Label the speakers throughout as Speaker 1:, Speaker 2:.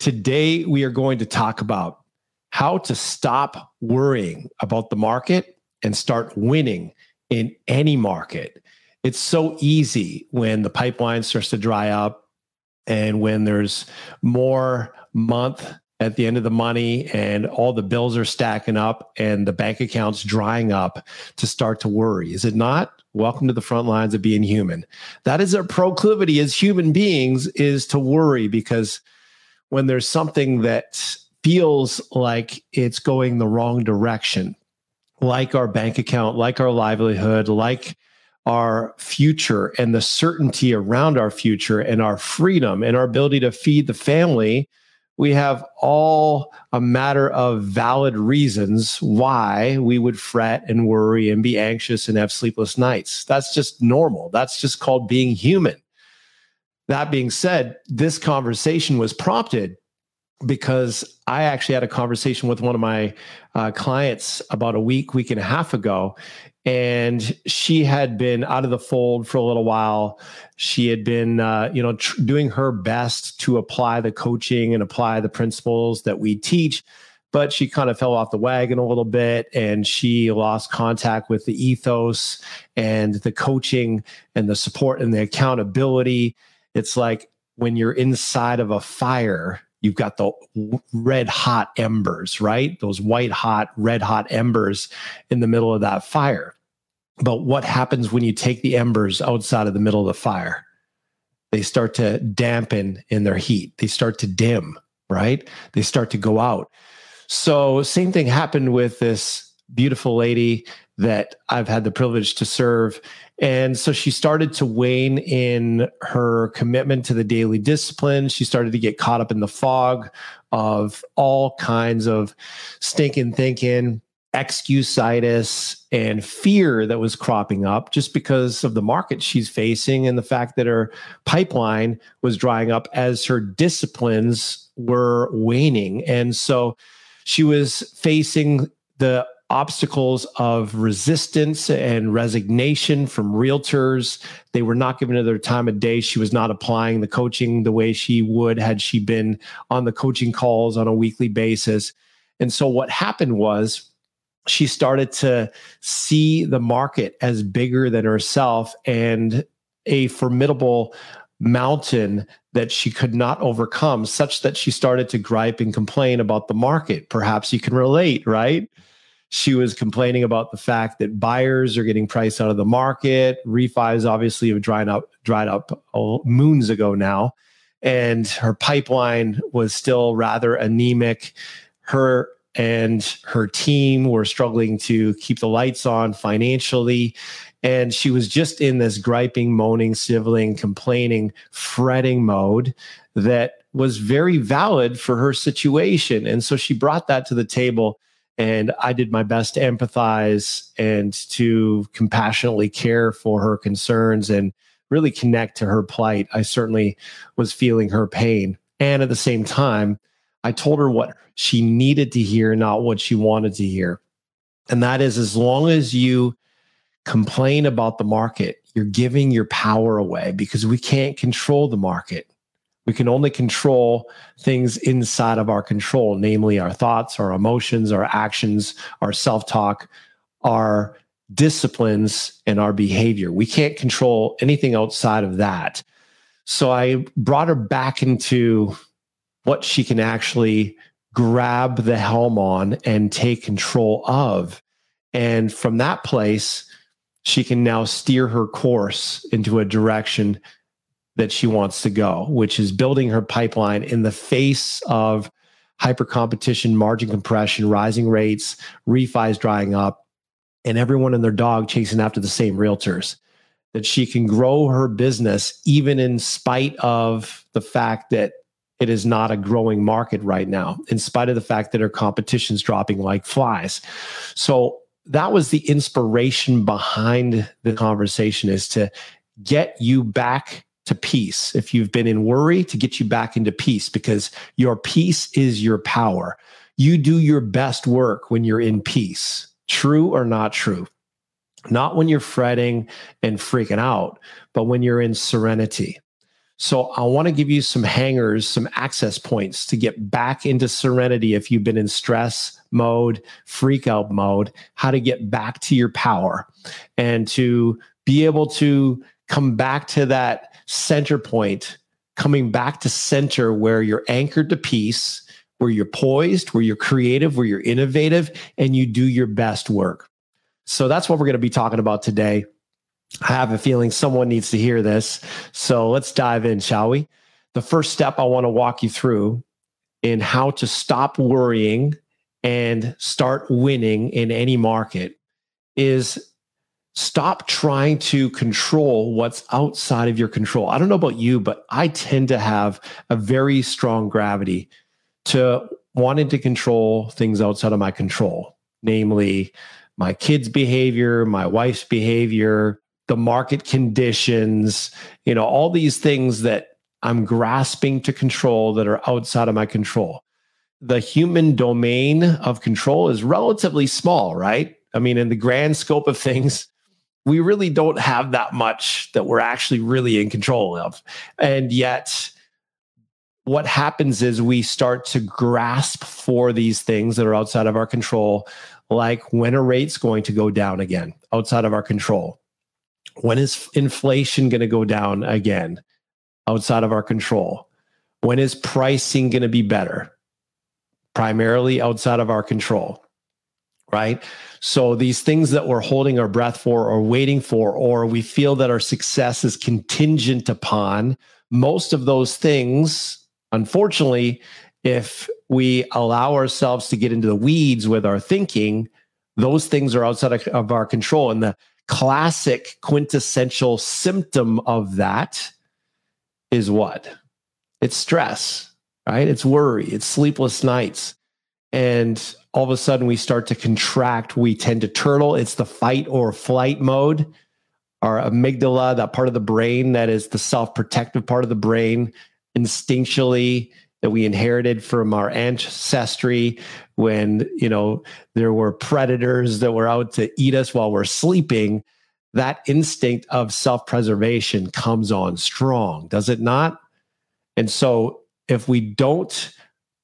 Speaker 1: Today, we are going to talk about how to stop worrying about the market and start winning in any market. It's so easy when the pipeline starts to dry up and when there's more month at the end of the money and all the bills are stacking up and the bank accounts drying up to start to worry. Is it not? Welcome to the front lines of being human. That is our proclivity as human beings is to worry because when there's something that feels like it's going the wrong direction, like our bank account, like our livelihood, like our future and the certainty around our future and our freedom and our ability to feed the family, we have all a matter of valid reasons why we would fret and worry and be anxious and have sleepless nights. That's just normal. That's just called being human. That being said, this conversation was prompted because I actually had a conversation with one of my uh, clients about a week, week and a half ago. And she had been out of the fold for a little while. She had been, uh, you know, tr- doing her best to apply the coaching and apply the principles that we teach but she kind of fell off the wagon a little bit and she lost contact with the ethos and the coaching and the support and the accountability it's like when you're inside of a fire, you've got the red hot embers, right? Those white hot, red hot embers in the middle of that fire. But what happens when you take the embers outside of the middle of the fire? They start to dampen in their heat. They start to dim, right? They start to go out. So, same thing happened with this beautiful lady that I've had the privilege to serve. And so she started to wane in her commitment to the daily discipline. She started to get caught up in the fog of all kinds of stinking thinking, excusitis, and fear that was cropping up just because of the market she's facing and the fact that her pipeline was drying up as her disciplines were waning. And so she was facing the obstacles of resistance and resignation from realtors. They were not her their time of day. She was not applying the coaching the way she would had she been on the coaching calls on a weekly basis. And so what happened was she started to see the market as bigger than herself and a formidable mountain that she could not overcome, such that she started to gripe and complain about the market. Perhaps you can relate, right? She was complaining about the fact that buyers are getting priced out of the market. Refis obviously have dried up, dried up moons ago now, and her pipeline was still rather anemic. Her and her team were struggling to keep the lights on financially. And she was just in this griping, moaning, civiling, complaining, fretting mode that was very valid for her situation. And so she brought that to the table and I did my best to empathize and to compassionately care for her concerns and really connect to her plight. I certainly was feeling her pain. And at the same time, I told her what she needed to hear, not what she wanted to hear. And that is as long as you complain about the market, you're giving your power away because we can't control the market. We can only control things inside of our control, namely our thoughts, our emotions, our actions, our self talk, our disciplines, and our behavior. We can't control anything outside of that. So I brought her back into what she can actually grab the helm on and take control of. And from that place, she can now steer her course into a direction that she wants to go, which is building her pipeline in the face of hyper competition, margin compression, rising rates, refis drying up, and everyone and their dog chasing after the same realtors. That she can grow her business even in spite of the fact that it is not a growing market right now, in spite of the fact that our competition's dropping like flies. So that was the inspiration behind the conversation is to get you back to peace. If you've been in worry, to get you back into peace because your peace is your power. You do your best work when you're in peace. True or not true? Not when you're fretting and freaking out, but when you're in serenity. So I want to give you some hangers, some access points to get back into serenity if you've been in stress mode, freak out mode, how to get back to your power and to be able to come back to that center point, coming back to center where you're anchored to peace, where you're poised, where you're creative, where you're innovative, and you do your best work. So that's what we're going to be talking about today. I have a feeling someone needs to hear this. So let's dive in, shall we? The first step I want to walk you through in how to stop worrying and start winning in any market is stop trying to control what's outside of your control. I don't know about you, but I tend to have a very strong gravity to wanting to control things outside of my control, namely my kids' behavior, my wife's behavior, the market conditions, you know, all these things that I'm grasping to control that are outside of my control. The human domain of control is relatively small, right? I mean, in the grand scope of things, we really don't have that much that we're actually really in control of. And yet, what happens is we start to grasp for these things that are outside of our control, like when a rate's going to go down again, outside of our control when is inflation going to go down again outside of our control? When is pricing going to be better? Primarily outside of our control, right? So these things that we're holding our breath for or waiting for, or we feel that our success is contingent upon, most of those things, unfortunately, if we allow ourselves to get into the weeds with our thinking, those things are outside of, of our control. And the classic quintessential symptom of that is what? It's stress, right? It's worry, it's sleepless nights. And all of a sudden we start to contract. We tend to turtle. It's the fight or flight mode. Our amygdala, that part of the brain that is the self protective part of the brain, instinctually that we inherited from our ancestry when you know there were predators that were out to eat us while we're sleeping that instinct of self-preservation comes on strong does it not and so if we don't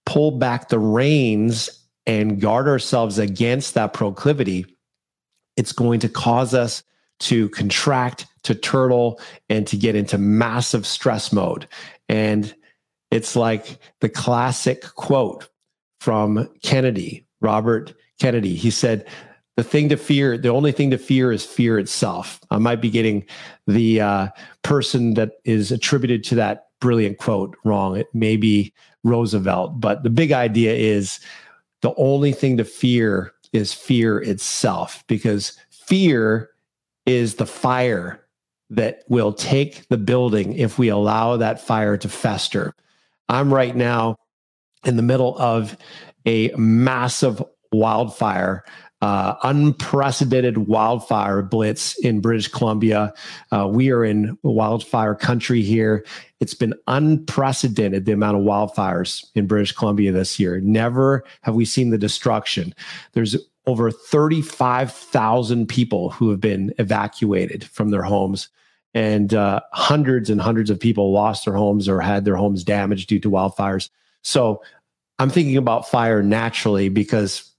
Speaker 1: pull back the reins and guard ourselves against that proclivity it's going to cause us to contract to turtle and to get into massive stress mode and it's like the classic quote from Kennedy, Robert Kennedy. He said, the thing to fear, the only thing to fear is fear itself. I might be getting the uh, person that is attributed to that brilliant quote wrong. It may be Roosevelt, but the big idea is the only thing to fear is fear itself because fear is the fire that will take the building if we allow that fire to fester. I'm right now in the middle of a massive wildfire, uh, unprecedented wildfire blitz in British Columbia. Uh, we are in wildfire country here. It's been unprecedented the amount of wildfires in British Columbia this year. Never have we seen the destruction. There's over 35,000 people who have been evacuated from their homes and uh, hundreds and hundreds of people lost their homes or had their homes damaged due to wildfires. So I'm thinking about fire naturally because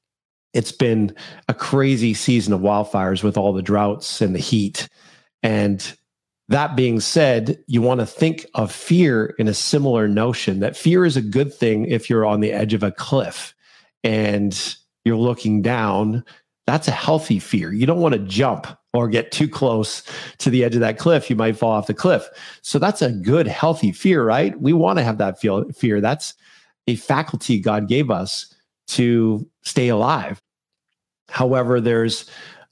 Speaker 1: it's been a crazy season of wildfires with all the droughts and the heat. And that being said, you want to think of fear in a similar notion that fear is a good thing if you're on the edge of a cliff and you're looking down. That's a healthy fear. You don't want to jump or get too close to the edge of that cliff, you might fall off the cliff. So that's a good, healthy fear, right? We want to have that feel, fear. That's a faculty God gave us to stay alive. However, there's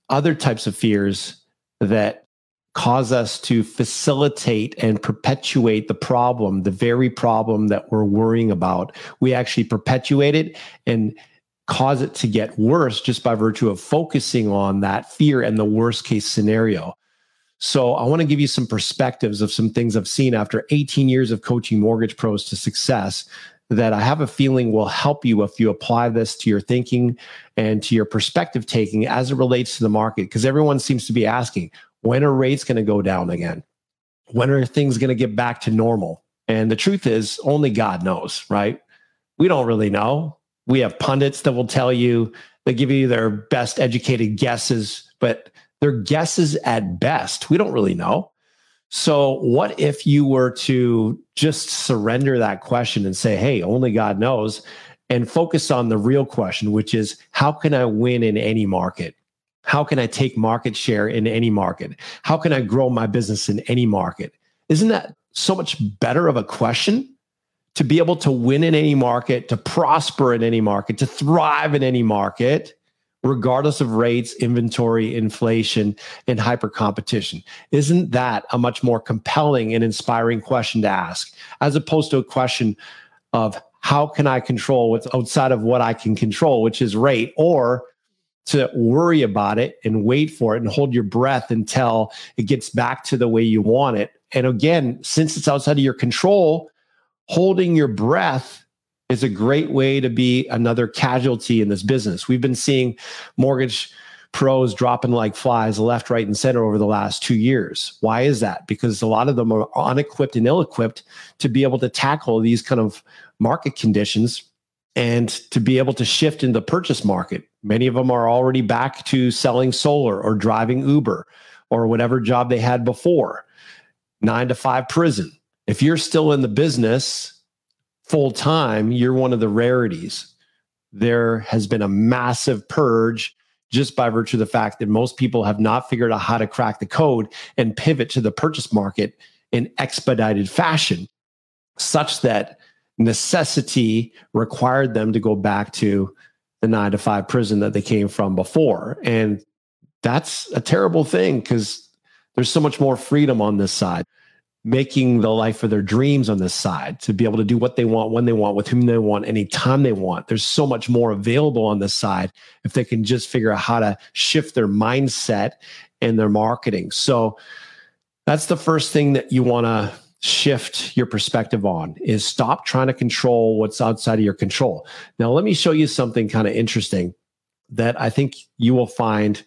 Speaker 1: other types of fears that cause us to facilitate and perpetuate the problem, the very problem that we're worrying about. We actually perpetuate it and cause it to get worse just by virtue of focusing on that fear and the worst case scenario. So, I want to give you some perspectives of some things I've seen after 18 years of coaching mortgage pros to success that I have a feeling will help you if you apply this to your thinking and to your perspective taking as it relates to the market. Because everyone seems to be asking, when are rates going to go down again? When are things going to get back to normal? And the truth is, only God knows, right? We don't really know. We have pundits that will tell you, they give you their best educated guesses, but they're guesses at best. We don't really know. So, what if you were to just surrender that question and say, hey, only God knows, and focus on the real question, which is, how can I win in any market? How can I take market share in any market? How can I grow my business in any market? Isn't that so much better of a question? To be able to win in any market, to prosper in any market, to thrive in any market, regardless of rates, inventory, inflation, and hyper competition. Isn't that a much more compelling and inspiring question to ask, as opposed to a question of how can I control what's outside of what I can control, which is rate, or to worry about it and wait for it and hold your breath until it gets back to the way you want it. And again, since it's outside of your control, holding your breath is a great way to be another casualty in this business. We've been seeing mortgage pros dropping like flies left, right, and center over the last two years. Why is that? Because a lot of them are unequipped and ill equipped to be able to tackle these kind of market conditions and to be able to shift in the purchase market. Many of them are already back to selling solar or driving Uber or whatever job they had before, nine to five prison. If you're still in the business full time, you're one of the rarities. There has been a massive purge just by virtue of the fact that most people have not figured out how to crack the code and pivot to the purchase market in expedited fashion, such that necessity required them to go back to the nine to five prison that they came from before. And that's a terrible thing because there's so much more freedom on this side, making the life of their dreams on this side to be able to do what they want, when they want, with whom they want, anytime they want. There's so much more available on this side if they can just figure out how to shift their mindset and their marketing. So that's the first thing that you want to shift your perspective on is stop trying to control what's outside of your control. Now, let me show you something kind of interesting that I think you will find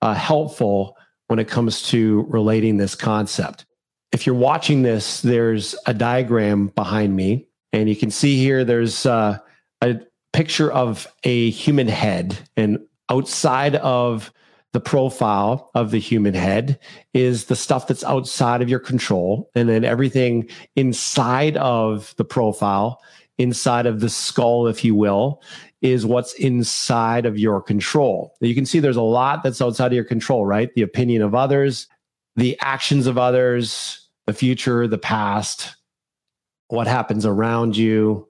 Speaker 1: uh, helpful when it comes to relating this concept. If you're watching this, there's a diagram behind me, and you can see here there's uh, a picture of a human head, and outside of the profile of the human head is the stuff that's outside of your control. And then everything inside of the profile, inside of the skull, if you will, is what's inside of your control. You can see there's a lot that's outside of your control, right? The opinion of others, the actions of others, the future, the past, what happens around you,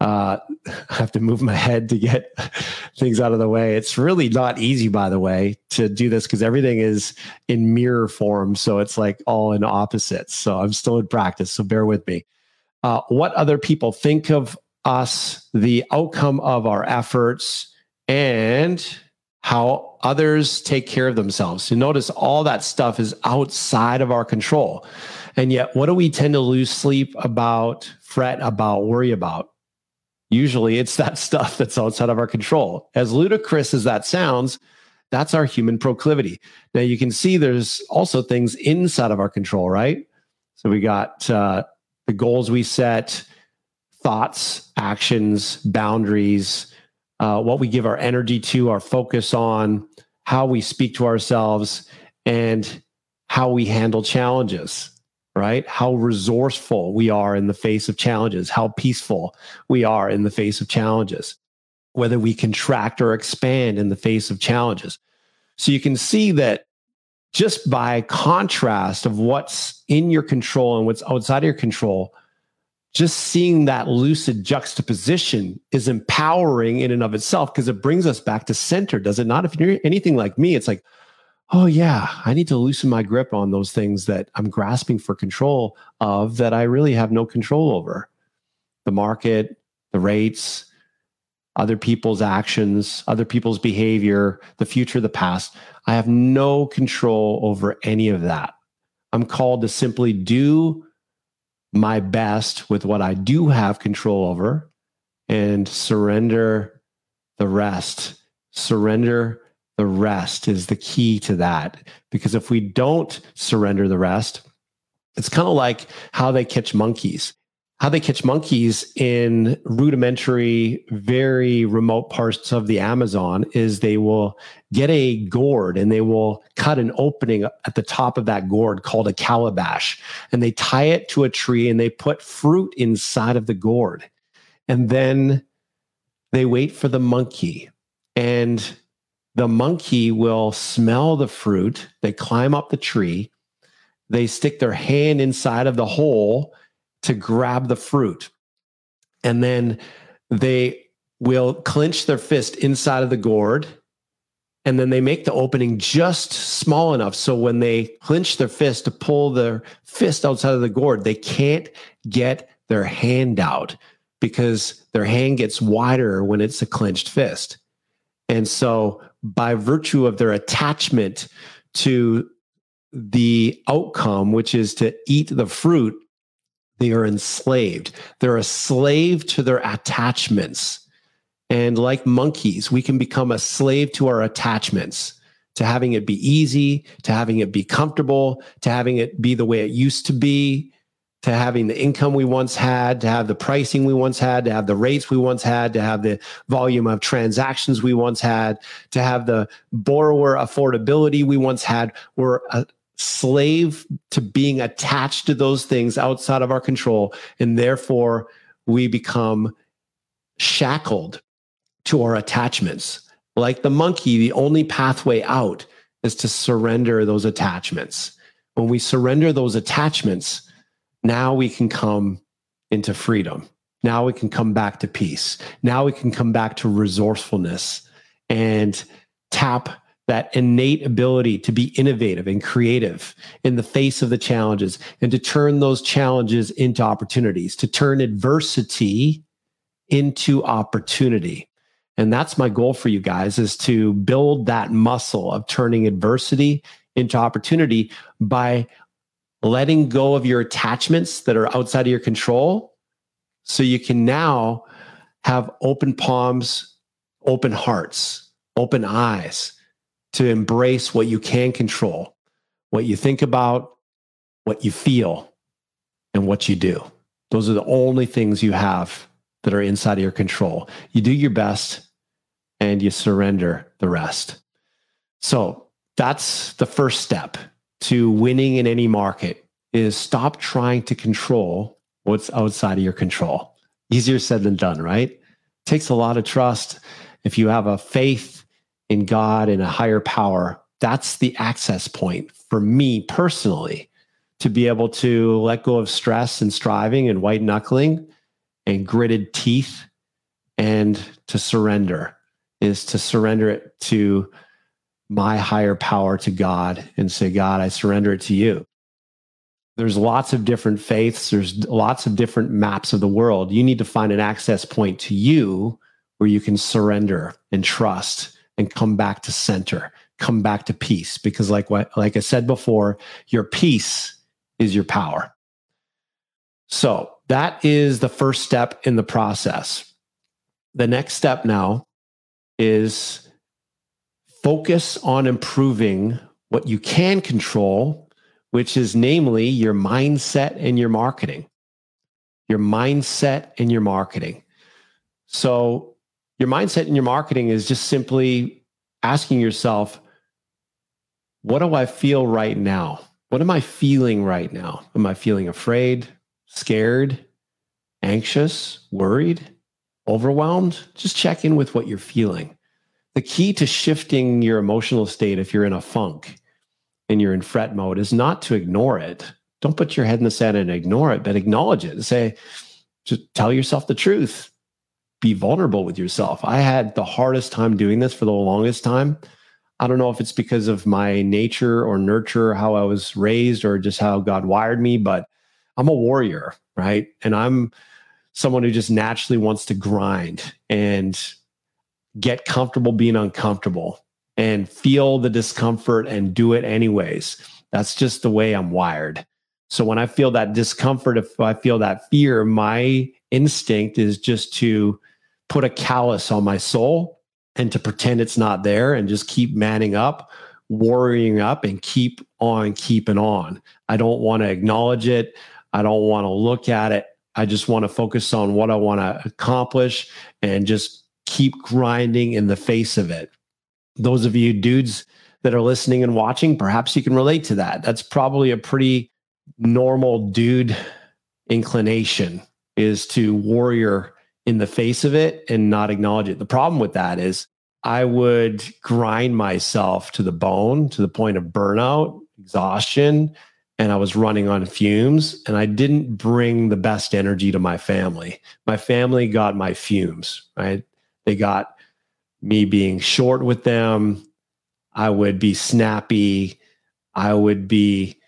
Speaker 1: uh, I have to move my head to get things out of the way. It's really not easy, by the way, to do this because everything is in mirror form. So it's like all in opposites. So I'm still in practice. So bear with me. Uh, what other people think of us, the outcome of our efforts, and how others take care of themselves. You notice all that stuff is outside of our control. And yet, what do we tend to lose sleep about, fret about, worry about? Usually it's that stuff that's outside of our control. As ludicrous as that sounds, that's our human proclivity. Now you can see there's also things inside of our control, right? So we got uh, the goals we set, thoughts, actions, boundaries, uh, what we give our energy to, our focus on, how we speak to ourselves, and how we handle challenges right? How resourceful we are in the face of challenges, how peaceful we are in the face of challenges, whether we contract or expand in the face of challenges. So you can see that just by contrast of what's in your control and what's outside of your control, just seeing that lucid juxtaposition is empowering in and of itself because it brings us back to center, does it not? If you're anything like me, it's like, oh, yeah, I need to loosen my grip on those things that I'm grasping for control of that I really have no control over the market, the rates, other people's actions, other people's behavior, the future, the past. I have no control over any of that. I'm called to simply do my best with what I do have control over and surrender the rest. Surrender the rest is the key to that. Because if we don't surrender the rest, it's kind of like how they catch monkeys. How they catch monkeys in rudimentary, very remote parts of the Amazon is they will get a gourd and they will cut an opening at the top of that gourd called a calabash. And they tie it to a tree and they put fruit inside of the gourd. And then they wait for the monkey. And the monkey will smell the fruit. They climb up the tree. They stick their hand inside of the hole to grab the fruit. And then they will clench their fist inside of the gourd. And then they make the opening just small enough so when they clench their fist to pull their fist outside of the gourd, they can't get their hand out because their hand gets wider when it's a clenched fist. And so, by virtue of their attachment to the outcome, which is to eat the fruit, they are enslaved. They're a slave to their attachments. And like monkeys, we can become a slave to our attachments, to having it be easy, to having it be comfortable, to having it be the way it used to be, to having the income we once had, to have the pricing we once had, to have the rates we once had, to have the volume of transactions we once had, to have the borrower affordability we once had. We're slave to being attached to those things outside of our control. And therefore, we become shackled to our attachments. Like the monkey, the only pathway out is to surrender those attachments. When we surrender those attachments, now we can come into freedom. Now we can come back to peace. Now we can come back to resourcefulness and tap that innate ability to be innovative and creative in the face of the challenges and to turn those challenges into opportunities, to turn adversity into opportunity. And that's my goal for you guys is to build that muscle of turning adversity into opportunity by letting go of your attachments that are outside of your control so you can now have open palms, open hearts, open eyes to embrace what you can control, what you think about, what you feel, and what you do. Those are the only things you have that are inside of your control. You do your best and you surrender the rest. So that's the first step to winning in any market is stop trying to control what's outside of your control. Easier said than done, right? takes a lot of trust. If you have a faith in God and a higher power, that's the access point for me personally to be able to let go of stress and striving and white knuckling and gritted teeth and to surrender is to surrender it to my higher power to God and say, God, I surrender it to you. There's lots of different faiths. There's lots of different maps of the world. You need to find an access point to you where you can surrender and trust and come back to center come back to peace because like what like i said before your peace is your power so that is the first step in the process the next step now is focus on improving what you can control which is namely your mindset and your marketing. Your mindset and your marketing. So, your mindset and your marketing is just simply asking yourself, what do I feel right now? What am I feeling right now? Am I feeling afraid, scared, anxious, worried, overwhelmed? Just check in with what you're feeling. The key to shifting your emotional state if you're in a funk and you're in fret mode is not to ignore it. Don't put your head in the sand and ignore it, but acknowledge it. and Say, just tell yourself the truth. Be vulnerable with yourself. I had the hardest time doing this for the longest time. I don't know if it's because of my nature or nurture, how I was raised, or just how God wired me, but I'm a warrior, right? And I'm someone who just naturally wants to grind and get comfortable being uncomfortable and feel the discomfort and do it anyways. That's just the way I'm wired. So when I feel that discomfort, if I feel that fear, my instinct is just to put a callus on my soul and to pretend it's not there and just keep manning up, worrying up, and keep on keeping on. I don't want to acknowledge it. I don't want to look at it. I just want to focus on what I want to accomplish and just keep grinding in the face of it. Those of you dudes that are listening and watching, perhaps you can relate to that. That's probably a pretty normal dude inclination is to warrior in the face of it and not acknowledge it. The problem with that is I would grind myself to the bone to the point of burnout, exhaustion, and I was running on fumes and I didn't bring the best energy to my family. My family got my fumes, right? They got me being short with them. I would be snappy. I would be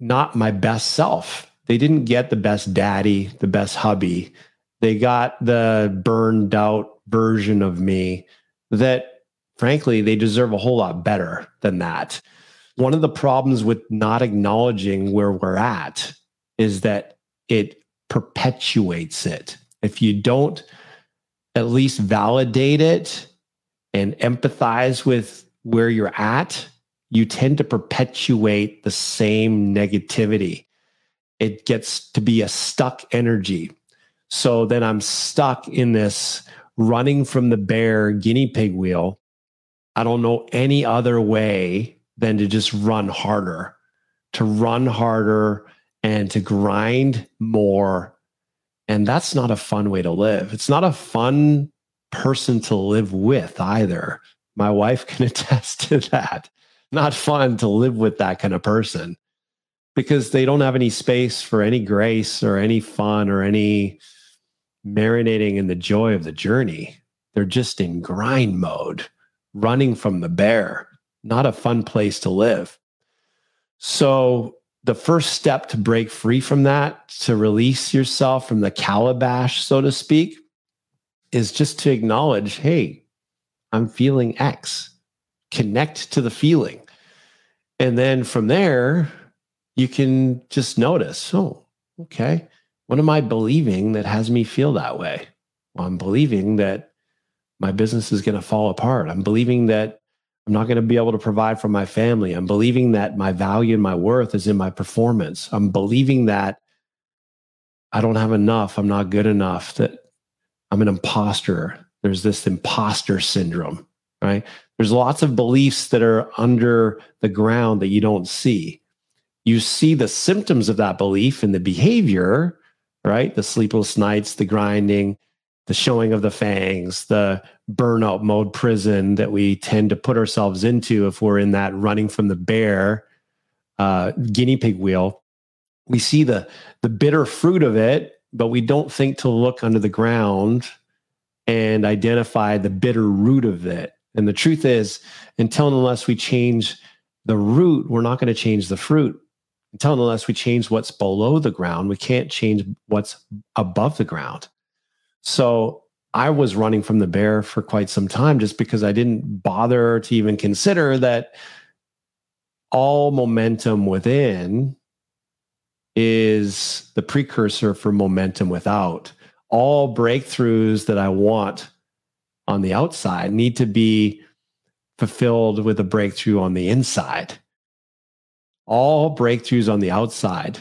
Speaker 1: not my best self. They didn't get the best daddy, the best hubby. They got the burned out version of me that, frankly, they deserve a whole lot better than that. One of the problems with not acknowledging where we're at is that it perpetuates it. If you don't at least validate it and empathize with where you're at, you tend to perpetuate the same negativity. It gets to be a stuck energy. So then I'm stuck in this running from the bear guinea pig wheel. I don't know any other way than to just run harder, to run harder and to grind more. And that's not a fun way to live. It's not a fun person to live with either. My wife can attest to that. Not fun to live with that kind of person because they don't have any space for any grace or any fun or any marinating in the joy of the journey. They're just in grind mode, running from the bear. Not a fun place to live. So, the first step to break free from that, to release yourself from the calabash, so to speak, is just to acknowledge hey, I'm feeling X, connect to the feeling. And then from there, you can just notice oh, okay, what am I believing that has me feel that way? Well, I'm believing that my business is going to fall apart. I'm believing that I'm not going to be able to provide for my family. I'm believing that my value and my worth is in my performance. I'm believing that I don't have enough. I'm not good enough, that I'm an imposter. There's this imposter syndrome, right? There's lots of beliefs that are under the ground that you don't see. You see the symptoms of that belief in the behavior, right? The sleepless nights, the grinding, the showing of the fangs, the burnout mode prison that we tend to put ourselves into if we're in that running from the bear uh, guinea pig wheel. We see the the bitter fruit of it, but we don't think to look under the ground and identify the bitter root of it. And the truth is, until unless we change the root, we're not going to change the fruit. Until unless we change what's below the ground, we can't change what's above the ground. So I was running from the bear for quite some time just because I didn't bother to even consider that all momentum within is the precursor for momentum without. All breakthroughs that I want on the outside need to be fulfilled with a breakthrough on the inside. All breakthroughs on the outside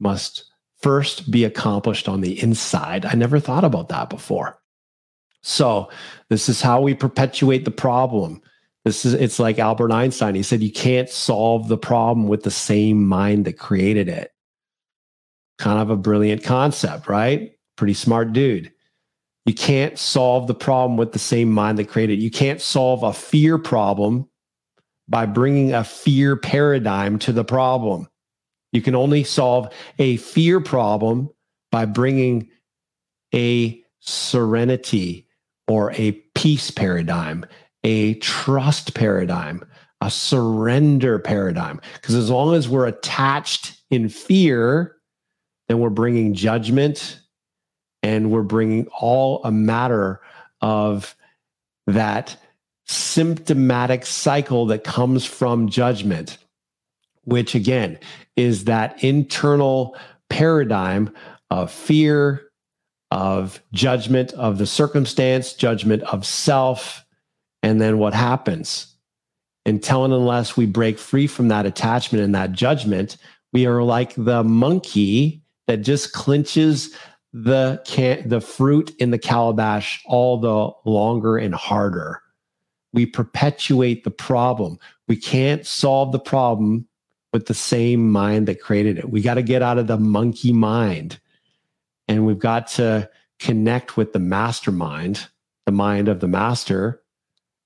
Speaker 1: must first be accomplished on the inside. I never thought about that before. So, this is how we perpetuate the problem. This is it's like Albert Einstein. He said you can't solve the problem with the same mind that created it. Kind of a brilliant concept, right? Pretty smart dude. You can't solve the problem with the same mind that created it. You can't solve a fear problem by bringing a fear paradigm to the problem. You can only solve a fear problem by bringing a serenity or a peace paradigm. a trust paradigm, a surrender paradigm. Because as long as we're attached in fear, then we're bringing judgment and we're bringing all a matter of that symptomatic cycle that comes from judgment, which again is that internal paradigm of fear, of judgment of the circumstance, judgment of self, and then what happens. Until and unless we break free from that attachment and that judgment, we are like the monkey that just clinches the can the fruit in the calabash all the longer and harder. We perpetuate the problem. We can't solve the problem with the same mind that created it. We got to get out of the monkey mind and we've got to connect with the mastermind, the mind of the master,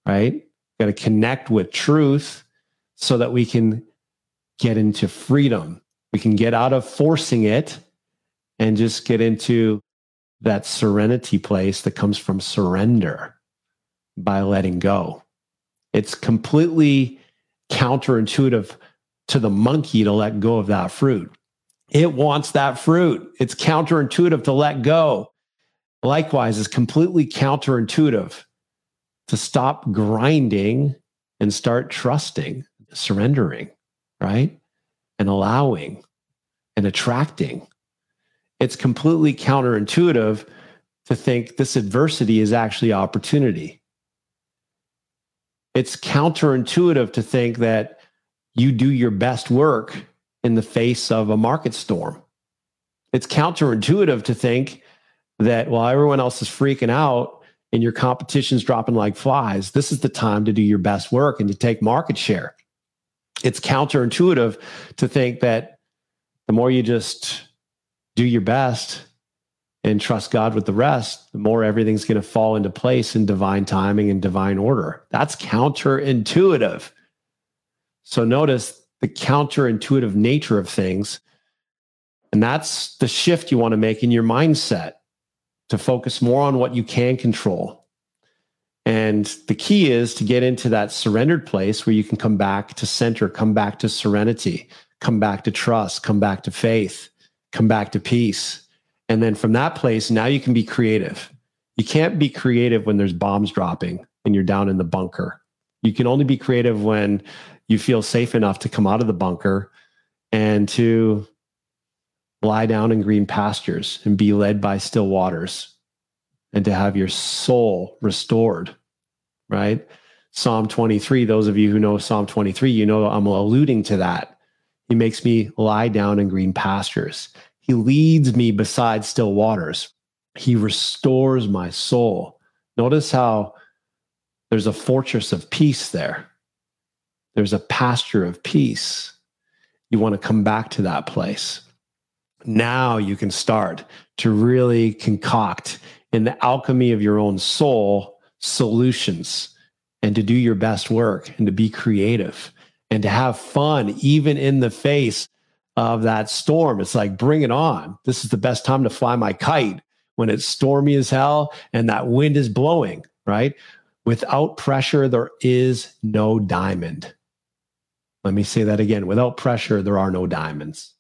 Speaker 1: right? Got to connect with truth so that we can get into freedom. We can get out of forcing it and just get into that serenity place that comes from surrender by letting go. It's completely counterintuitive to the monkey to let go of that fruit. It wants that fruit. It's counterintuitive to let go. Likewise, it's completely counterintuitive to stop grinding and start trusting, surrendering, right? And allowing and attracting it's completely counterintuitive to think this adversity is actually opportunity. It's counterintuitive to think that you do your best work in the face of a market storm. It's counterintuitive to think that while everyone else is freaking out and your competition's dropping like flies, this is the time to do your best work and to take market share. It's counterintuitive to think that the more you just do your best and trust God with the rest, the more everything's going to fall into place in divine timing and divine order. That's counterintuitive. So notice the counterintuitive nature of things. And that's the shift you want to make in your mindset to focus more on what you can control. And the key is to get into that surrendered place where you can come back to center, come back to serenity, come back to trust, come back to faith come back to peace. And then from that place, now you can be creative. You can't be creative when there's bombs dropping and you're down in the bunker. You can only be creative when you feel safe enough to come out of the bunker and to lie down in green pastures and be led by still waters and to have your soul restored, right? Psalm 23, those of you who know Psalm 23, you know I'm alluding to that. He makes me lie down in green pastures. He leads me beside still waters. He restores my soul. Notice how there's a fortress of peace there. There's a pasture of peace. You want to come back to that place. Now you can start to really concoct in the alchemy of your own soul solutions and to do your best work and to be creative and to have fun, even in the face of that storm. It's like, bring it on. This is the best time to fly my kite when it's stormy as hell and that wind is blowing, right? Without pressure, there is no diamond. Let me say that again. Without pressure, there are no diamonds.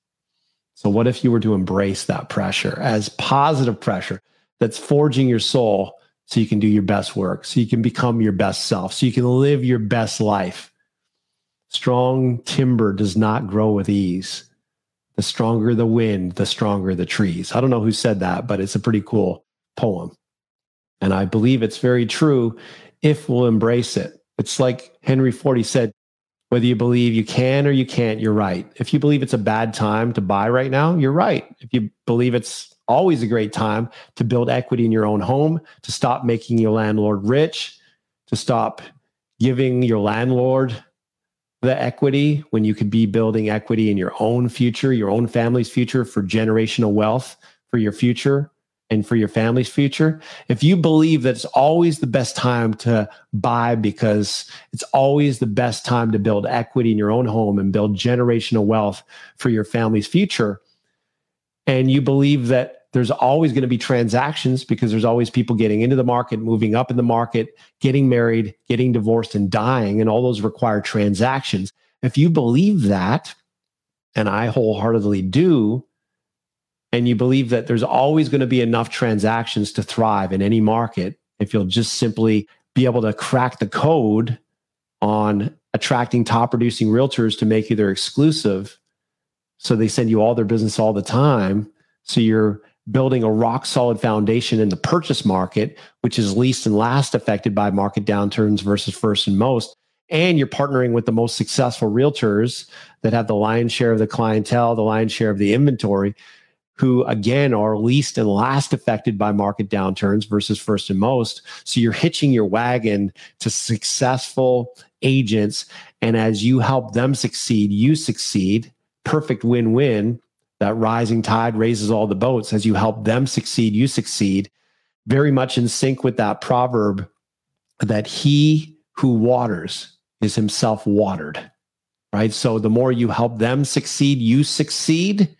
Speaker 1: So, what if you were to embrace that pressure as positive pressure that's forging your soul so you can do your best work, so you can become your best self, so you can live your best life? Strong timber does not grow with ease. The stronger the wind, the stronger the trees. I don't know who said that, but it's a pretty cool poem. And I believe it's very true if we'll embrace it. It's like Henry Ford said whether you believe you can or you can't, you're right. If you believe it's a bad time to buy right now, you're right. If you believe it's always a great time to build equity in your own home, to stop making your landlord rich, to stop giving your landlord the equity when you could be building equity in your own future, your own family's future for generational wealth for your future and for your family's future. If you believe that it's always the best time to buy because it's always the best time to build equity in your own home and build generational wealth for your family's future, and you believe that there's always going to be transactions because there's always people getting into the market, moving up in the market, getting married, getting divorced, and dying. And all those require transactions. If you believe that, and I wholeheartedly do, and you believe that there's always going to be enough transactions to thrive in any market, if you'll just simply be able to crack the code on attracting top producing realtors to make you their exclusive. So they send you all their business all the time. So you're building a rock solid foundation in the purchase market, which is least and last affected by market downturns versus first and most. And you're partnering with the most successful realtors that have the lion's share of the clientele, the lion's share of the inventory who again are least and last affected by market downturns versus first and most. So you're hitching your wagon to successful agents. And as you help them succeed, you succeed. Perfect win win. That rising tide raises all the boats. As you help them succeed, you succeed. Very much in sync with that proverb that he who waters is himself watered, right? So the more you help them succeed, you succeed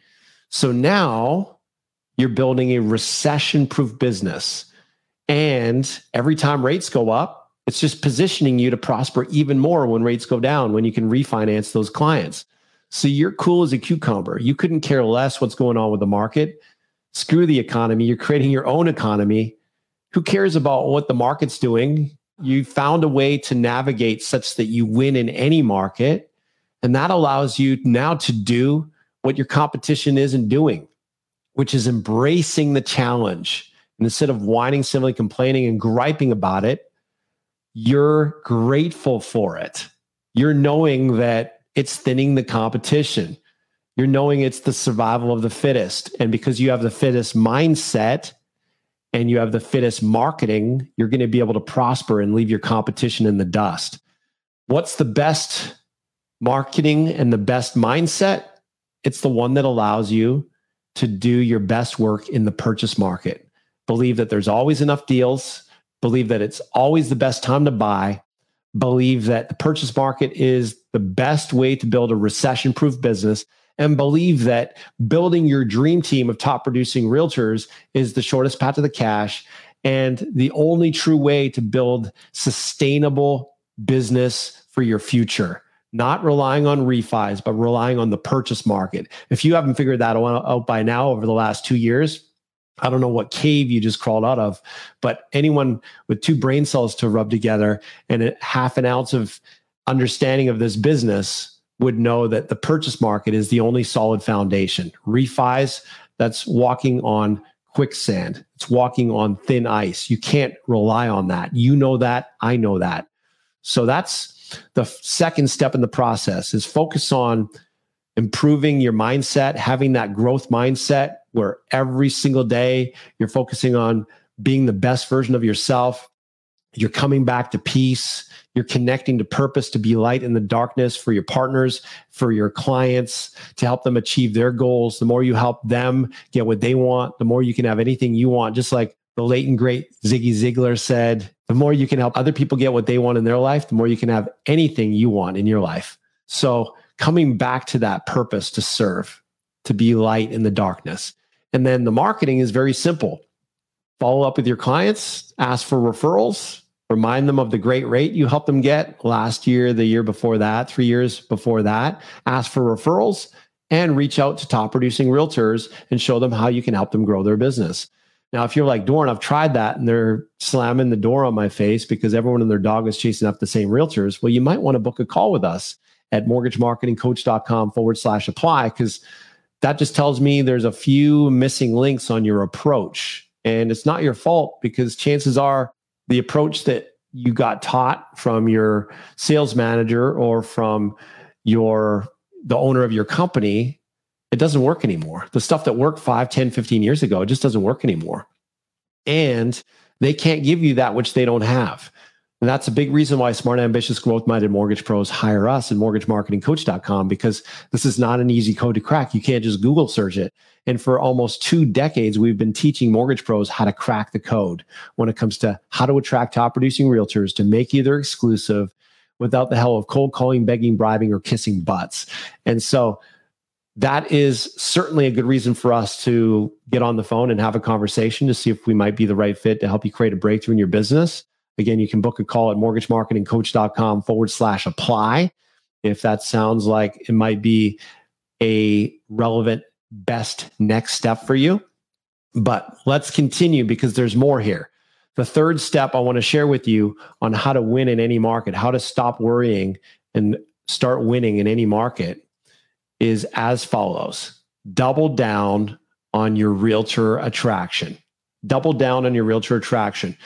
Speaker 1: so now you're building a recession proof business. And every time rates go up, it's just positioning you to prosper even more when rates go down, when you can refinance those clients. So you're cool as a cucumber. You couldn't care less what's going on with the market. Screw the economy. You're creating your own economy. Who cares about what the market's doing? You found a way to navigate such that you win in any market. And that allows you now to do what your competition isn't doing, which is embracing the challenge. And instead of whining, simply complaining and griping about it, you're grateful for it. You're knowing that it's thinning the competition. You're knowing it's the survival of the fittest. And because you have the fittest mindset and you have the fittest marketing, you're going to be able to prosper and leave your competition in the dust. What's the best marketing and the best mindset? It's the one that allows you to do your best work in the purchase market. Believe that there's always enough deals, believe that it's always the best time to buy, believe that the purchase market is the best way to build a recession proof business, and believe that building your dream team of top producing realtors is the shortest path to the cash and the only true way to build sustainable business for your future not relying on refis, but relying on the purchase market. If you haven't figured that out by now over the last two years, I don't know what cave you just crawled out of, but anyone with two brain cells to rub together and a half an ounce of understanding of this business would know that the purchase market is the only solid foundation. Refis, that's walking on quicksand. It's walking on thin ice. You can't rely on that. You know that. I know that. So that's the second step in the process is focus on improving your mindset, having that growth mindset where every single day you're focusing on being the best version of yourself. You're coming back to peace. You're connecting to purpose to be light in the darkness for your partners, for your clients, to help them achieve their goals. The more you help them get what they want, the more you can have anything you want. Just like the late and great Ziggy Ziglar said, the more you can help other people get what they want in their life, the more you can have anything you want in your life. So coming back to that purpose to serve, to be light in the darkness. And then the marketing is very simple. Follow up with your clients, ask for referrals, remind them of the great rate you helped them get last year, the year before that, three years before that. Ask for referrals and reach out to top producing realtors and show them how you can help them grow their business. Now, if you're like Doren, I've tried that and they're slamming the door on my face because everyone and their dog is chasing up the same realtors. Well, you might want to book a call with us at mortgagemarketingcoach.com forward slash apply because that just tells me there's a few missing links on your approach. And it's not your fault because chances are the approach that you got taught from your sales manager or from your the owner of your company it doesn't work anymore. The stuff that worked 5, 10, 15 years ago, it just doesn't work anymore. And they can't give you that which they don't have. And that's a big reason why smart, ambitious, growth minded mortgage pros hire us at mortgagemarketingcoach.com because this is not an easy code to crack. You can't just Google search it. And for almost two decades, we've been teaching mortgage pros how to crack the code when it comes to how to attract top producing realtors to make you their exclusive without the hell of cold calling, begging, bribing, or kissing butts. And so that is certainly a good reason for us to get on the phone and have a conversation to see if we might be the right fit to help you create a breakthrough in your business. Again, you can book a call at mortgagemarketingcoach.com forward slash apply. If that sounds like it might be a relevant best next step for you. But let's continue because there's more here. The third step I want to share with you on how to win in any market, how to stop worrying and start winning in any market is as follows double down on your realtor attraction. Double down on your realtor attraction.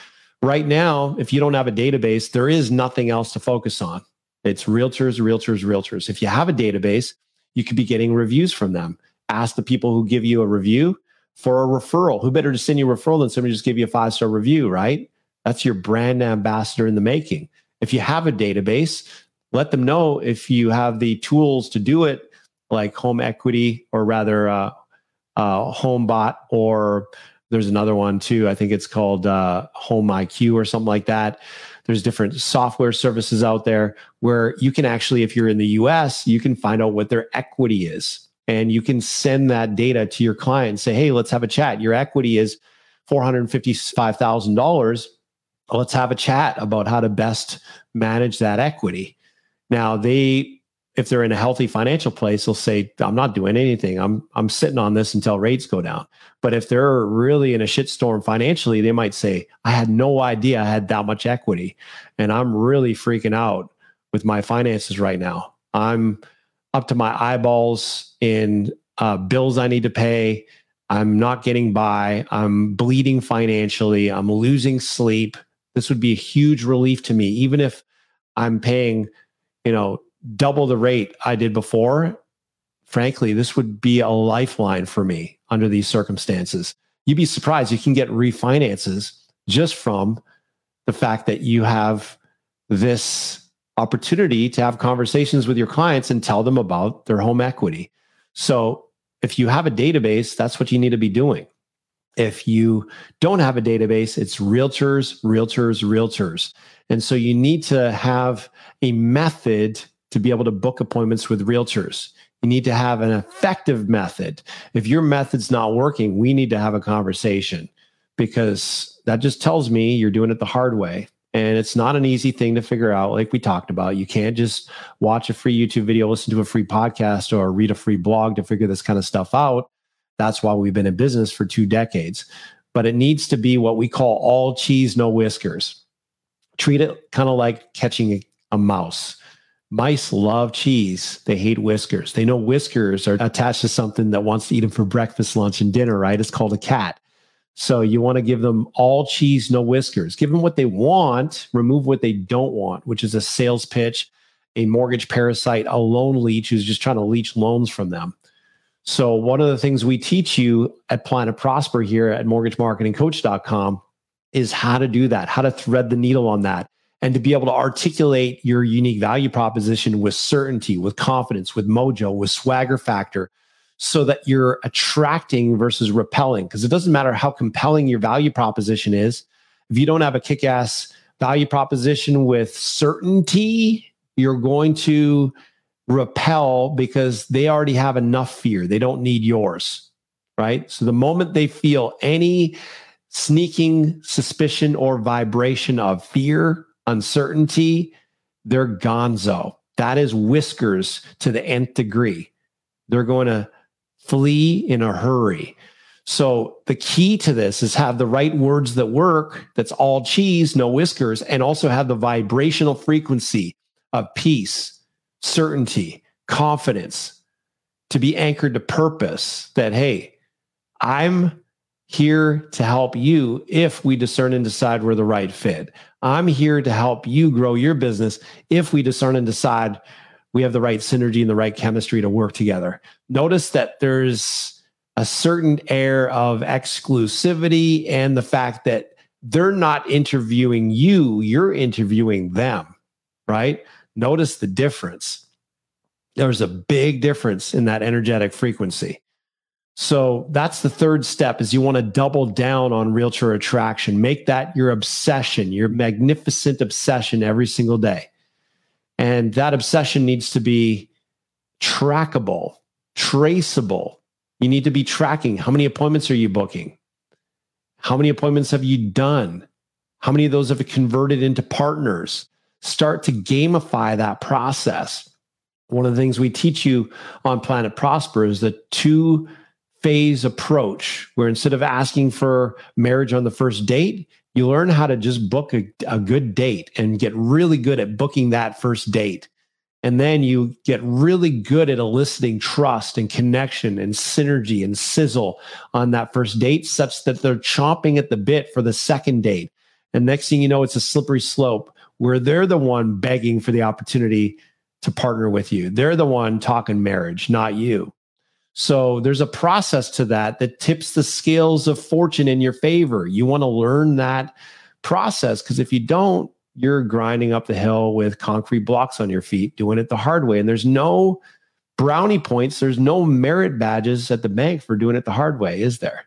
Speaker 1: Right now, if you don't have a database, there is nothing else to focus on. It's realtors, realtors, realtors. If you have a database, you could be getting reviews from them. Ask the people who give you a review for a referral. Who better to send you a referral than somebody just give you a five star review, right? That's your brand ambassador in the making. If you have a database, let them know if you have the tools to do it, like home equity, or rather, uh, uh, HomeBot, or there's another one too. I think it's called uh, Home IQ or something like that. There's different software services out there where you can actually, if you're in the US, you can find out what their equity is and you can send that data to your client and say, hey, let's have a chat. Your equity is $455,000. Let's have a chat about how to best manage that equity. Now, they, if they're in a healthy financial place, they'll say, I'm not doing anything. I'm, I'm sitting on this until rates go down. But if they're really in a shitstorm financially, they might say, I had no idea I had that much equity. And I'm really freaking out with my finances right now. I'm, up to my eyeballs in uh, bills I need to pay. I'm not getting by. I'm bleeding financially. I'm losing sleep. This would be a huge relief to me, even if I'm paying, you know, double the rate I did before. Frankly, this would be a lifeline for me under these circumstances. You'd be surprised. You can get refinances just from the fact that you have this opportunity to have conversations with your clients and tell them about their home equity. So if you have a database, that's what you need to be doing. If you don't have a database, it's realtors, realtors, realtors. And so you need to have a method to be able to book appointments with realtors. You need to have an effective method. If your method's not working, we need to have a conversation because that just tells me you're doing it the hard way. And it's not an easy thing to figure out, like we talked about. You can't just watch a free YouTube video, listen to a free podcast, or read a free blog to figure this kind of stuff out. That's why we've been in business for two decades. But it needs to be what we call all cheese, no whiskers. Treat it kind of like catching a, a mouse. Mice love cheese. They hate whiskers. They know whiskers are attached to something that wants to eat them for breakfast, lunch, and dinner, right? It's called a cat. So you want to give them all cheese, no whiskers. Give them what they want, remove what they don't want, which is a sales pitch, a mortgage parasite, a loan leech who's just trying to leech loans from them. So one of the things we teach you at Planet Prosper here at mortgagemarketingcoach.com is how to do that, how to thread the needle on that, and to be able to articulate your unique value proposition with certainty, with confidence, with mojo, with swagger factor, so that you're attracting versus repelling. Because it doesn't matter how compelling your value proposition is. If you don't have a kick ass value proposition with certainty, you're going to repel because they already have enough fear. They don't need yours. Right. So the moment they feel any sneaking suspicion or vibration of fear, uncertainty, they're gonzo. That is whiskers to the nth degree. They're going to flee in a hurry. So the key to this is have the right words that work. That's all cheese, no whiskers, and also have the vibrational frequency of peace, certainty, confidence to be anchored to purpose that, hey, I'm here to help you if we discern and decide we're the right fit. I'm here to help you grow your business if we discern and decide we have the right synergy and the right chemistry to work together. Notice that there's a certain air of exclusivity and the fact that they're not interviewing you, you're interviewing them, right? Notice the difference. There's a big difference in that energetic frequency. So that's the third step is you want to double down on realtor attraction. Make that your obsession, your magnificent obsession every single day. And that obsession needs to be trackable. traceable. You need to be tracking how many appointments are you booking? How many appointments have you done? How many of those have converted into partners? Start to gamify that process. One of the things we teach you on Planet Prosper is the two phase approach, where instead of asking for marriage on the first date, you learn how to just book a, a good date and get really good at booking that first date. And then you get really good at eliciting trust and connection and synergy and sizzle on that first date, such that they're chomping at the bit for the second date. And next thing you know, it's a slippery slope where they're the one begging for the opportunity to partner with you. They're the one talking marriage, not you. So there's a process to that that tips the scales of fortune in your favor. You want to learn that process because if you don't, you're grinding up the hill with concrete blocks on your feet, doing it the hard way. And there's no brownie points, there's no merit badges at the bank for doing it the hard way, is there?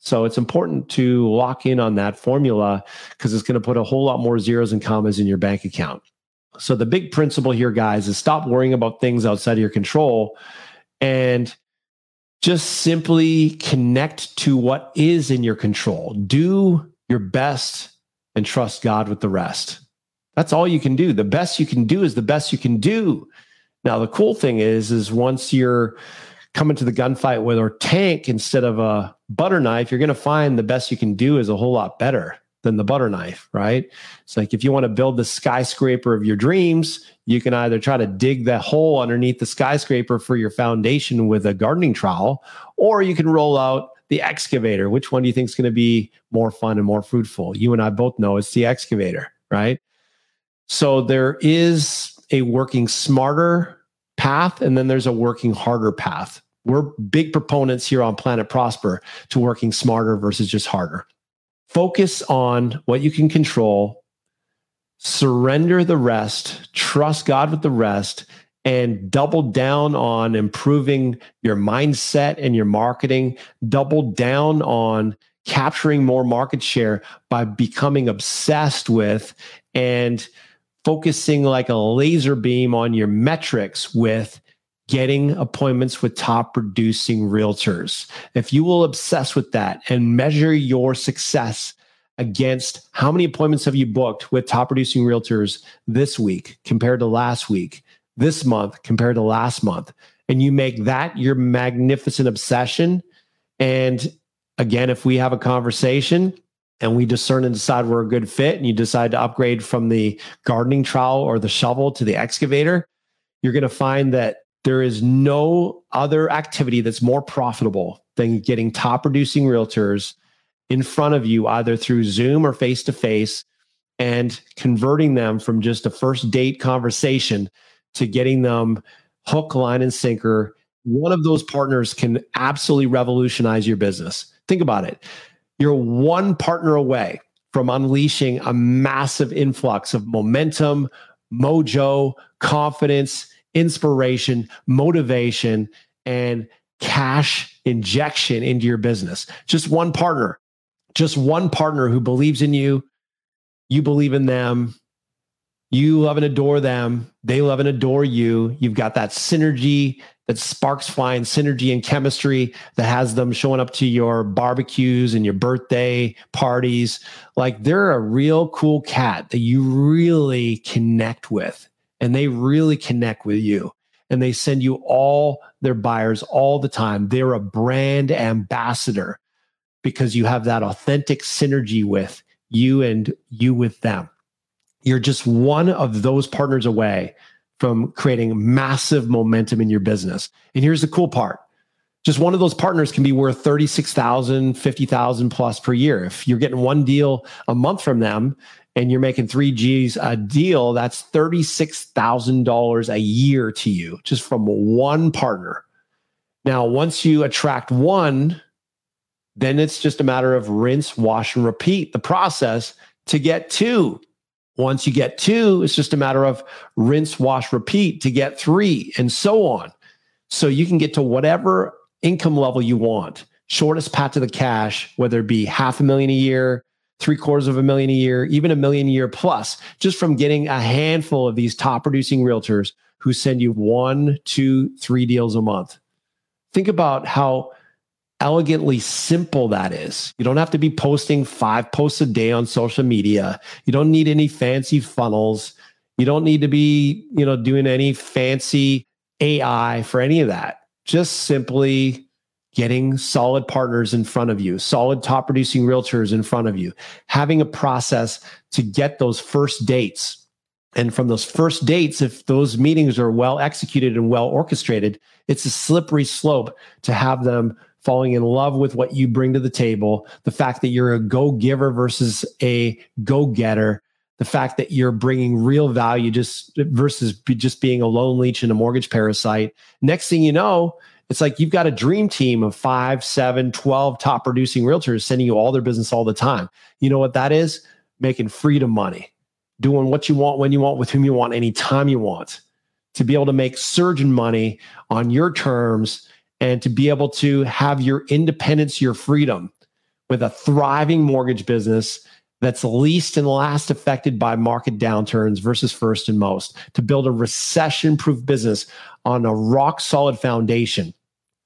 Speaker 1: So it's important to lock in on that formula because it's going to put a whole lot more zeros and commas in your bank account. So the big principle here, guys, is stop worrying about things outside of your control and just simply connect to what is in your control. Do your best and trust God with the rest. That's all you can do. The best you can do is the best you can do. Now, the cool thing is, is once you're coming to the gunfight with a tank instead of a butter knife, you're going to find the best you can do is a whole lot better than the butter knife, right? It's like if you want to build the skyscraper of your dreams, you can either try to dig that hole underneath the skyscraper for your foundation with a gardening trowel, or you can roll out the excavator. Which one do you think is going to be more fun and more fruitful? You and I both know it's the excavator, right? So there is a working smarter path, and then there's a working harder path. We're big proponents here on Planet Prosper to working smarter versus just harder. Focus on what you can control, surrender the rest, trust God with the rest, and double down on improving your mindset and your marketing, double down on capturing more market share by becoming obsessed with and focusing like a laser beam on your metrics with getting appointments with top producing realtors. If you will obsess with that and measure your success against how many appointments have you booked with top producing realtors this week compared to last week, this month compared to last month, and you make that your magnificent obsession. And again, if we have a conversation and we discern and decide we're a good fit and you decide to upgrade from the gardening trowel or the shovel to the excavator, you're going to find that there is no other activity that's more profitable than getting top producing realtors in front of you, either through Zoom or face to face, and converting them from just a first date conversation to getting them hook, line, and sinker. One of those partners can absolutely revolutionize your business. Think about it. You're one partner away from unleashing a massive influx of momentum, mojo, confidence, inspiration, motivation, and cash injection into your business. Just one partner, just one partner who believes in you, you believe in them, you love and adore them, they love and adore you. You've got that synergy that sparks flying synergy and chemistry that has them showing up to your barbecues and your birthday parties. Like they're a real cool cat that you really connect with and they really connect with you. And they send you all their buyers all the time. They're a brand ambassador because you have that authentic synergy with you and you with them. You're just one of those partners away from creating massive momentum in your business. And here's the cool part. Just one of those partners can be worth 36,000, 50,000 plus per year. If you're getting one deal a month from them and you're making 3 Gs a deal, that's $36,000 a year to you just from one partner. Now, once you attract one, then it's just a matter of rinse, wash, and repeat the process to get two. Once you get two, it's just a matter of rinse, wash, repeat to get three, and so on. So you can get to whatever income level you want. Shortest path to the cash, whether it be half a million a year, three quarters of a million a year, even a million a year plus, just from getting a handful of these top producing realtors who send you one, two, three deals a month. Think about how elegantly simple that is. You don't have to be posting five posts a day on social media. You don't need any fancy funnels. You don't need to be, you know, doing any fancy AI for any of that. Just simply getting solid partners in front of you, solid top producing realtors in front of you, having a process to get those first dates. And from those first dates, if those meetings are well executed and well orchestrated, it's a slippery slope to have them falling in love with what you bring to the table, the fact that you're a go giver versus a go getter, the fact that you're bringing real value just versus just being a loan leech and a mortgage parasite. Next thing you know, it's like you've got a dream team of five, seven, 12 top producing realtors sending you all their business all the time. You know what that is? Making freedom money, doing what you want, when you want, with whom you want, anytime you want, to be able to make surgeon money on your terms and to be able to have your independence, your freedom with a thriving mortgage business that's least and last affected by market downturns versus first and most, to build a recession proof business on a rock solid foundation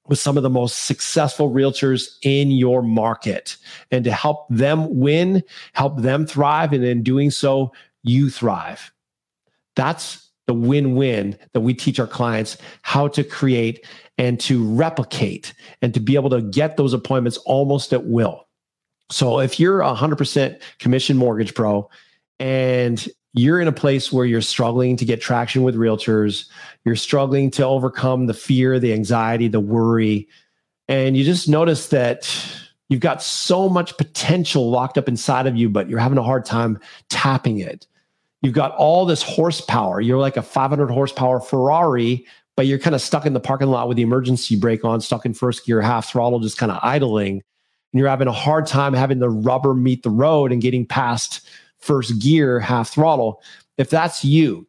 Speaker 1: with some of the most successful realtors in your market and to help them win, help them thrive. And in doing so, you thrive. That's the win win that we teach our clients how to create and to replicate and to be able to get those appointments almost at will. So if you're a 100% commission mortgage pro and you're in a place where you're struggling to get traction with realtors, you're struggling to overcome the fear, the anxiety, the worry, and you just notice that you've got so much potential locked up inside of you, but you're having a hard time tapping it. You've got all this horsepower. You're like a 500 horsepower Ferrari, but you're kind of stuck in the parking lot with the emergency brake on, stuck in first gear, half throttle, just kind of idling and you're having a hard time having the rubber meet the road and getting past first gear, half throttle, if that's you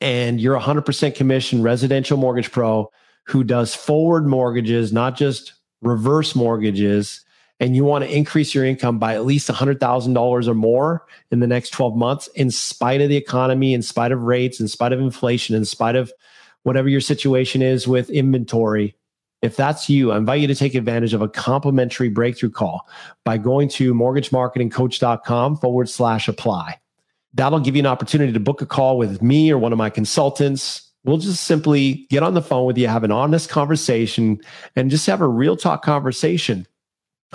Speaker 1: and you're 100% commission residential mortgage pro who does forward mortgages, not just reverse mortgages, and you want to increase your income by at least $100,000 or more in the next 12 months, in spite of the economy, in spite of rates, in spite of inflation, in spite of whatever your situation is with inventory, if that's you, I invite you to take advantage of a complimentary breakthrough call by going to mortgagemarketingcoach.com forward slash apply. That'll give you an opportunity to book a call with me or one of my consultants. We'll just simply get on the phone with you, have an honest conversation, and just have a real talk conversation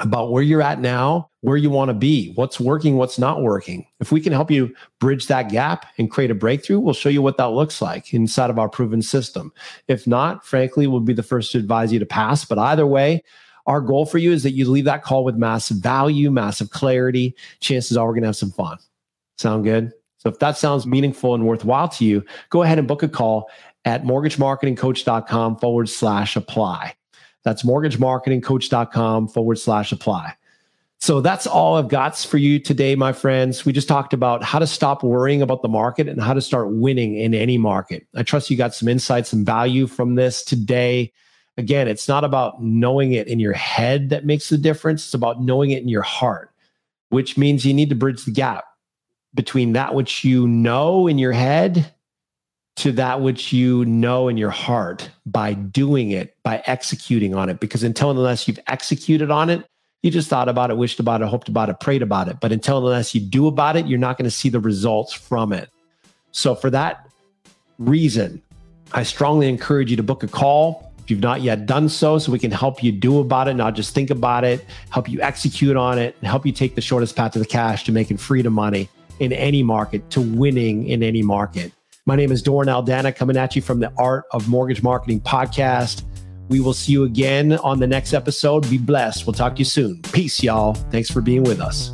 Speaker 1: about where you're at now, where you want to be, what's working, what's not working. If we can help you bridge that gap and create a breakthrough, we'll show you what that looks like inside of our proven system. If not, frankly, we'll be the first to advise you to pass. But either way, our goal for you is that you leave that call with massive value, massive clarity. Chances are we're going to have some fun. Sound good? So if that sounds meaningful and worthwhile to you, go ahead and book a call at mortgagemarketingcoach.com forward slash apply. That's mortgagemarketingcoach.com forward slash apply. So that's all I've got for you today, my friends. We just talked about how to stop worrying about the market and how to start winning in any market. I trust you got some insights and value from this today. Again, it's not about knowing it in your head that makes the difference. It's about knowing it in your heart, which means you need to bridge the gap between that which you know in your head to that which you know in your heart by doing it, by executing on it. Because until unless you've executed on it, you just thought about it, wished about it, hoped about it, prayed about it. But until unless you do about it, you're not going to see the results from it. So for that reason, I strongly encourage you to book a call if you've not yet done so, so we can help you do about it, not just think about it, help you execute on it, and help you take the shortest path to the cash to making freedom money in any market, to winning in any market. My name is Doren Aldana coming at you from the Art of Mortgage Marketing podcast. We will see you again on the next episode. Be blessed. We'll talk to you soon. Peace, y'all. Thanks for being with us.